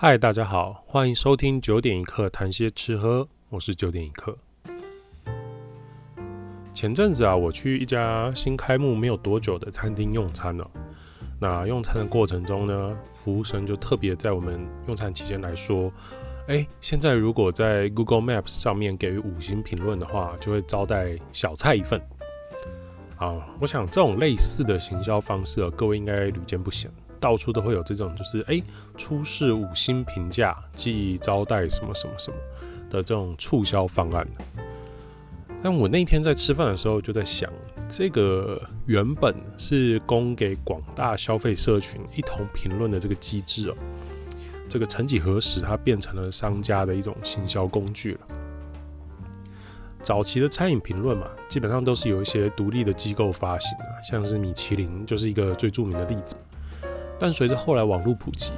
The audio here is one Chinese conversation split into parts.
嗨，大家好，欢迎收听九点一刻谈些吃喝，我是九点一刻。前阵子啊，我去一家新开幕没有多久的餐厅用餐了。那用餐的过程中呢，服务生就特别在我们用餐期间来说：“哎，现在如果在 Google Maps 上面给予五星评论的话，就会招待小菜一份。”啊，我想这种类似的行销方式啊，各位应该屡见不鲜。到处都会有这种，就是哎，出示五星评价即招待什么什么什么的这种促销方案。但我那天在吃饭的时候就在想，这个原本是供给广大消费社群一同评论的这个机制哦，这个曾几何时它变成了商家的一种行销工具了。早期的餐饮评论嘛，基本上都是有一些独立的机构发行啊，像是米其林就是一个最著名的例子。但随着后来网络普及，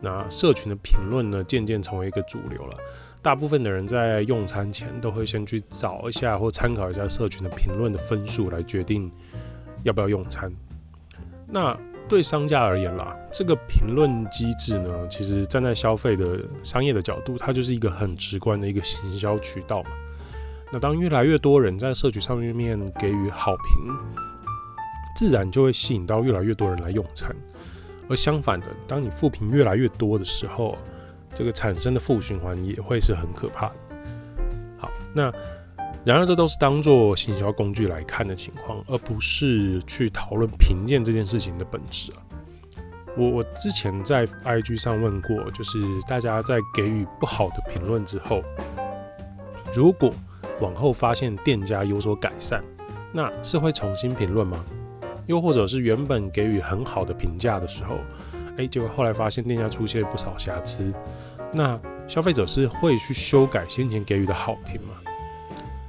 那社群的评论呢，渐渐成为一个主流了。大部分的人在用餐前都会先去找一下或参考一下社群的评论的分数，来决定要不要用餐。那对商家而言啦，这个评论机制呢，其实站在消费的商业的角度，它就是一个很直观的一个行销渠道嘛。那当越来越多人在社群上面给予好评，自然就会吸引到越来越多人来用餐。而相反的，当你负评越来越多的时候，这个产生的负循环也会是很可怕的。好，那然而这都是当做行销工具来看的情况，而不是去讨论评鉴这件事情的本质啊。我我之前在 IG 上问过，就是大家在给予不好的评论之后，如果往后发现店家有所改善，那是会重新评论吗？又或者是原本给予很好的评价的时候，哎，结果后来发现店家出现不少瑕疵，那消费者是会去修改先前给予的好评吗？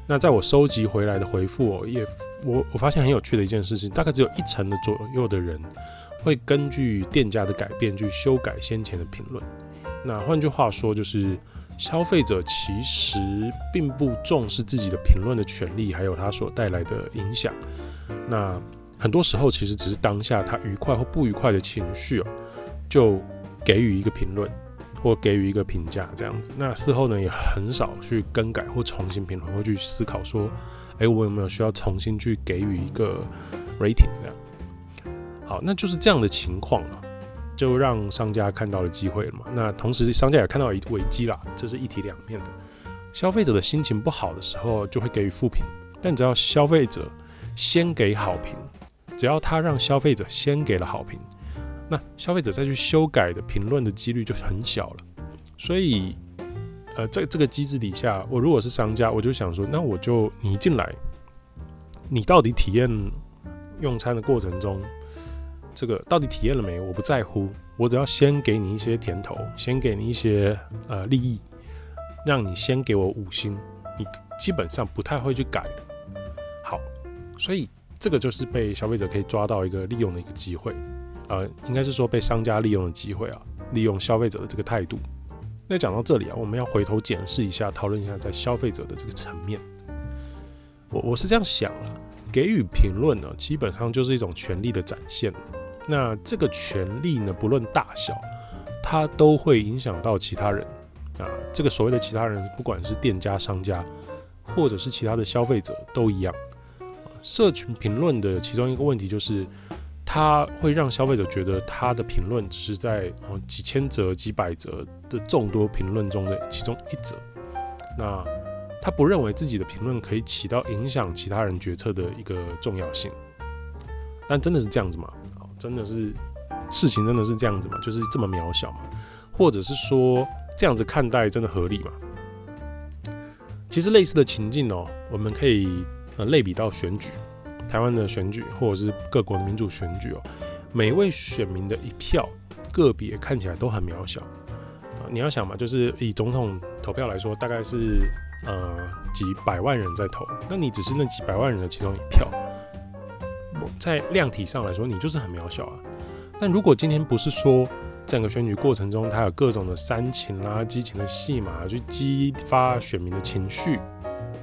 那在我收集回来的回复哦，也我我发现很有趣的一件事情，大概只有一成的左右的人会根据店家的改变去修改先前的评论。那换句话说，就是消费者其实并不重视自己的评论的权利，还有它所带来的影响。那很多时候，其实只是当下他愉快或不愉快的情绪哦，就给予一个评论或给予一个评价这样子。那事后呢，也很少去更改或重新评论，或去思考说，哎，我有没有需要重新去给予一个 rating 这样。好，那就是这样的情况啊，就让商家看到了机会了嘛。那同时，商家也看到了危机啦，这是一体两面的。消费者的心情不好的时候，就会给予负评，但只要消费者先给好评。只要他让消费者先给了好评，那消费者再去修改的评论的几率就很小了。所以，呃，在这个机制底下，我如果是商家，我就想说，那我就你一进来，你到底体验用餐的过程中，这个到底体验了没？我不在乎，我只要先给你一些甜头，先给你一些呃利益，让你先给我五星，你基本上不太会去改。好，所以。这个就是被消费者可以抓到一个利用的一个机会，呃，应该是说被商家利用的机会啊，利用消费者的这个态度。那讲到这里啊，我们要回头检视一下，讨论一下在消费者的这个层面。我我是这样想啊，给予评论呢，基本上就是一种权利的展现。那这个权利呢，不论大小，它都会影响到其他人啊。这个所谓的其他人，不管是店家、商家，或者是其他的消费者，都一样。社群评论的其中一个问题就是，它会让消费者觉得他的评论只是在几千则、几百则的众多评论中的其中一则。那他不认为自己的评论可以起到影响其他人决策的一个重要性。但真的是这样子吗？真的是事情真的是这样子吗？就是这么渺小吗？或者是说这样子看待真的合理吗？其实类似的情境哦，我们可以。呃，类比到选举，台湾的选举或者是各国的民主选举哦，每位选民的一票，个别看起来都很渺小啊。你要想嘛，就是以总统投票来说，大概是呃几百万人在投，那你只是那几百万人的其中一票，在量体上来说，你就是很渺小啊。但如果今天不是说整个选举过程中，它有各种的煽情啦、激情的戏码去激发选民的情绪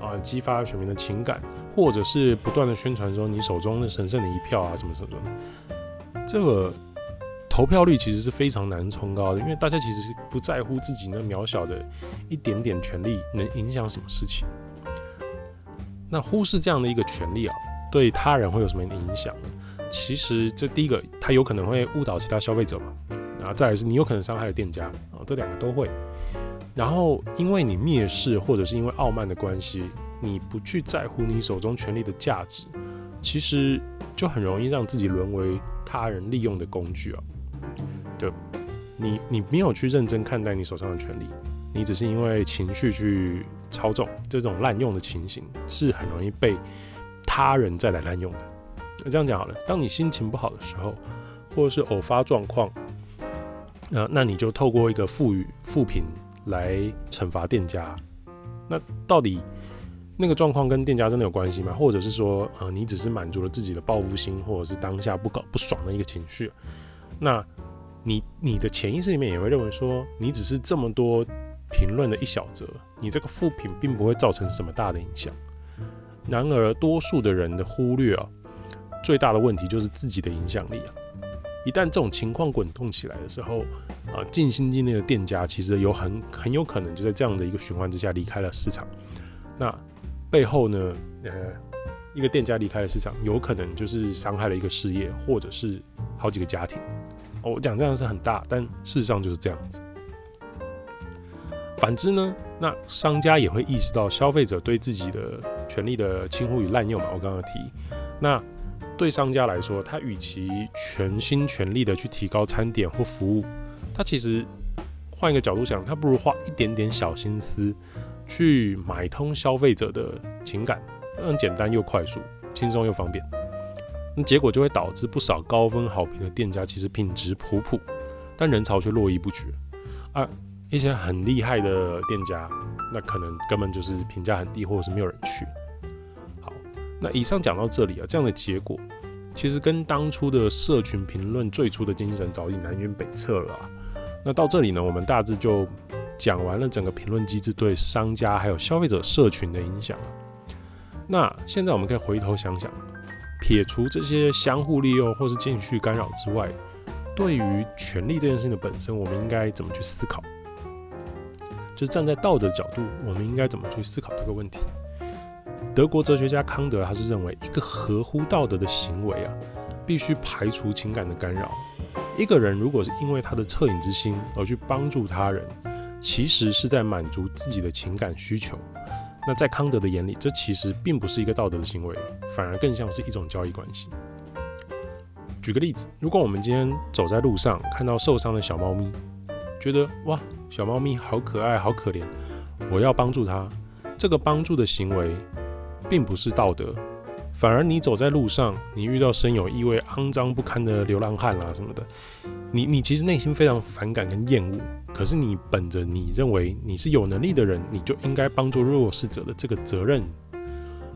啊，激发选民的情感。或者是不断的宣传说你手中的神圣的一票啊，什么什么的，这个投票率其实是非常难冲高的，因为大家其实不在乎自己那渺小的一点点权利能影响什么事情。那忽视这样的一个权利啊，对他人会有什么影响？其实这第一个，他有可能会误导其他消费者嘛，然后再来是你有可能伤害了店家啊，这两个都会。然后因为你蔑视或者是因为傲慢的关系，你不去在乎你手中权力的价值，其实就很容易让自己沦为他人利用的工具啊。对，你你没有去认真看待你手上的权利，你只是因为情绪去。操纵这种滥用的情形是很容易被他人再来滥用的。那这样讲好了，当你心情不好的时候，或者是偶发状况，那那你就透过一个负语负评来惩罚店家。那到底那个状况跟店家真的有关系吗？或者是说，呃，你只是满足了自己的报复心，或者是当下不搞不爽的一个情绪？那你你的潜意识里面也会认为说，你只是这么多。评论的一小则，你这个负评并不会造成什么大的影响。然而，多数的人的忽略啊，最大的问题就是自己的影响力啊。一旦这种情况滚动起来的时候，啊，尽心尽力的店家其实有很很有可能就在这样的一个循环之下离开了市场。那背后呢，呃，一个店家离开了市场，有可能就是伤害了一个事业，或者是好几个家庭。我讲这样是很大，但事实上就是这样子。反之呢，那商家也会意识到消费者对自己的权利的轻忽与滥用嘛。我刚刚提，那对商家来说，他与其全心全力的去提高餐点或服务，他其实换一个角度想，他不如花一点点小心思去买通消费者的情感，很简单又快速，轻松又方便。那结果就会导致不少高分好评的店家其实品质普普，但人潮却络绎不绝啊。一些很厉害的店家，那可能根本就是评价很低，或者是没有人去。好，那以上讲到这里啊，这样的结果其实跟当初的社群评论最初的精神早已南辕北辙了啊。那到这里呢，我们大致就讲完了整个评论机制对商家还有消费者社群的影响。那现在我们可以回头想想，撇除这些相互利用或是情绪干扰之外，对于权力这件事情的本身，我们应该怎么去思考？就是站在道德角度，我们应该怎么去思考这个问题？德国哲学家康德他是认为，一个合乎道德的行为啊，必须排除情感的干扰。一个人如果是因为他的恻隐之心而去帮助他人，其实是在满足自己的情感需求。那在康德的眼里，这其实并不是一个道德的行为，反而更像是一种交易关系。举个例子，如果我们今天走在路上，看到受伤的小猫咪，觉得哇，小猫咪好可爱，好可怜，我要帮助它。这个帮助的行为并不是道德，反而你走在路上，你遇到身有异味、肮脏不堪的流浪汉啦什么的，你你其实内心非常反感跟厌恶。可是你本着你认为你是有能力的人，你就应该帮助弱势者的这个责任，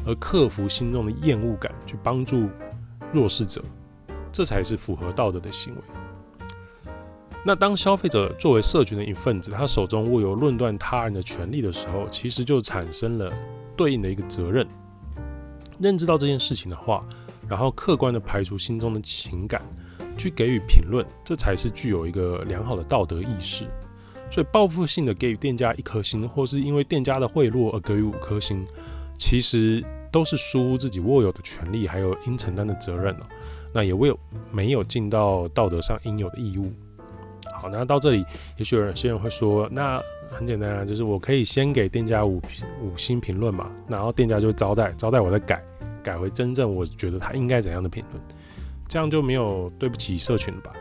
而克服心中的厌恶感，去帮助弱势者，这才是符合道德的行为。那当消费者作为社群的一份子，他手中握有论断他人的权利的时候，其实就产生了对应的一个责任。认知到这件事情的话，然后客观的排除心中的情感，去给予评论，这才是具有一个良好的道德意识。所以报复性的给予店家一颗星，或是因为店家的贿赂而给予五颗星，其实都是疏忽自己握有的权利，还有应承担的责任了。那也未有没有尽到道德上应有的义务。好，那到这里，也许有些人会说，那很简单啊，就是我可以先给店家五五星评论嘛，然后店家就招待招待我再改，改回真正我觉得他应该怎样的评论，这样就没有对不起社群了吧？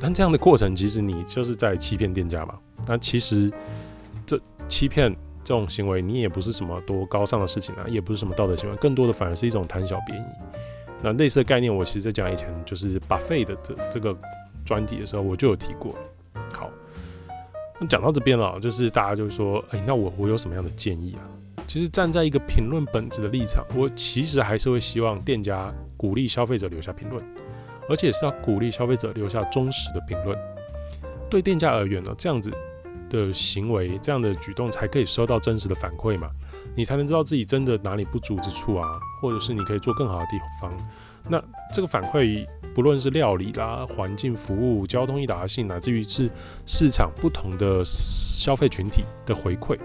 但这样的过程，其实你就是在欺骗店家嘛。那其实这欺骗这种行为，你也不是什么多高尚的事情啊，也不是什么道德行为，更多的反而是一种贪小便宜。那类似的概念，我其实在讲以前就是 buffet 的这这个。专题的时候我就有提过。好，那讲到这边了，就是大家就说，哎、那我我有什么样的建议啊？其实站在一个评论本质的立场，我其实还是会希望店家鼓励消费者留下评论，而且是要鼓励消费者留下忠实的评论。对店家而言呢，这样子的行为，这样的举动才可以收到真实的反馈嘛，你才能知道自己真的哪里不足之处啊，或者是你可以做更好的地方。那这个反馈。不论是料理啦、环境服务、交通易达性，乃至于是市场不同的消费群体的回馈，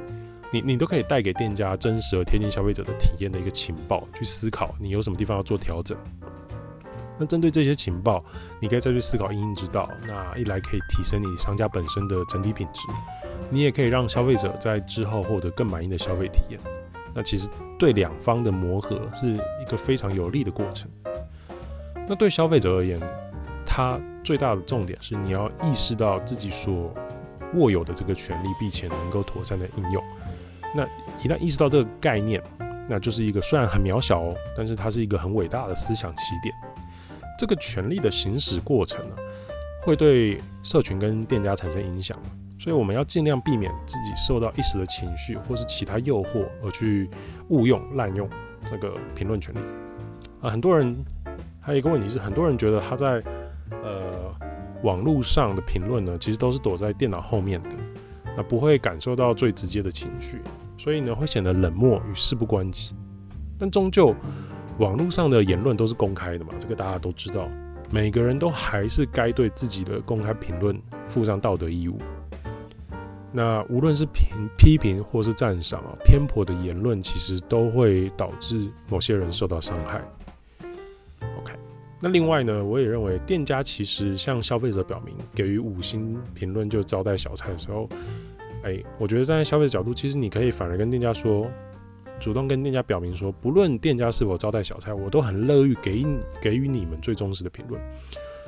你你都可以带给店家真实而贴近消费者的体验的一个情报，去思考你有什么地方要做调整。那针对这些情报，你可以再去思考因应之道。那一来可以提升你商家本身的整体品质，你也可以让消费者在之后获得更满意的消费体验。那其实对两方的磨合是一个非常有利的过程。那对消费者而言，他最大的重点是你要意识到自己所握有的这个权利，并且能够妥善的应用。那一旦意识到这个概念，那就是一个虽然很渺小哦，但是它是一个很伟大的思想起点。这个权利的行使过程呢，会对社群跟店家产生影响。所以我们要尽量避免自己受到一时的情绪或是其他诱惑而去误用、滥用这个评论权利啊。很多人还有一个问题是，很多人觉得他在呃网络上的评论呢，其实都是躲在电脑后面的，那不会感受到最直接的情绪，所以呢会显得冷漠与事不关己。但终究网络上的言论都是公开的嘛，这个大家都知道，每个人都还是该对自己的公开评论负上道德义务。那无论是评批评或是赞赏啊，偏颇的言论其实都会导致某些人受到伤害。那另外呢，我也认为店家其实向消费者表明给予五星评论就招待小菜的时候，哎、我觉得站在消费者角度，其实你可以反而跟店家说，主动跟店家表明说，不论店家是否招待小菜，我都很乐于给给予你们最忠实的评论，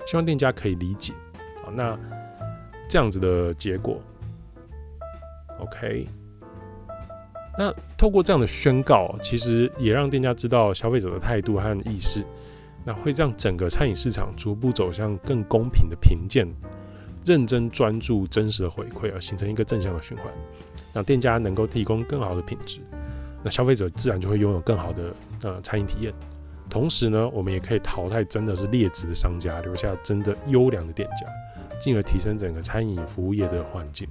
希望店家可以理解啊。那这样子的结果。OK，那透过这样的宣告，其实也让店家知道消费者的态度和意识，那会让整个餐饮市场逐步走向更公平的评鉴，认真专注真实的回馈，而形成一个正向的循环。让店家能够提供更好的品质，那消费者自然就会拥有更好的呃餐饮体验。同时呢，我们也可以淘汰真的是劣质的商家，留下真的优良的店家，进而提升整个餐饮服务业的环境。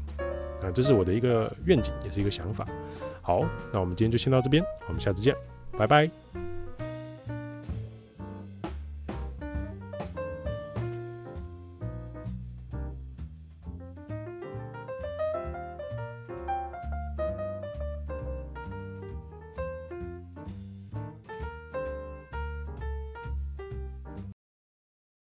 那这是我的一个愿景，也是一个想法。好，那我们今天就先到这边，我们下次见，拜拜。